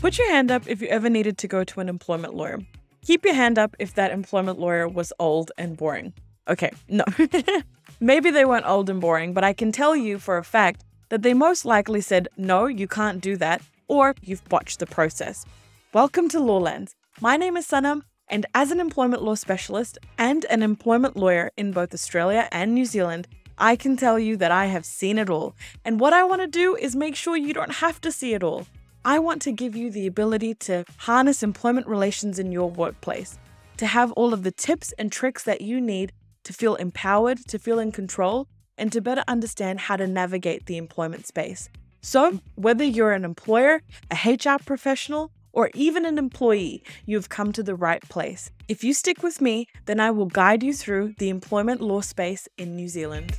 Put your hand up if you ever needed to go to an employment lawyer. Keep your hand up if that employment lawyer was old and boring. Okay, no. Maybe they weren't old and boring, but I can tell you for a fact that they most likely said, no, you can't do that, or you've botched the process. Welcome to Law Lenz. My name is Sanam, and as an employment law specialist and an employment lawyer in both Australia and New Zealand, I can tell you that I have seen it all. And what I want to do is make sure you don't have to see it all. I want to give you the ability to harness employment relations in your workplace, to have all of the tips and tricks that you need to feel empowered, to feel in control, and to better understand how to navigate the employment space. So, whether you're an employer, a HR professional, or even an employee, you've come to the right place. If you stick with me, then I will guide you through the employment law space in New Zealand.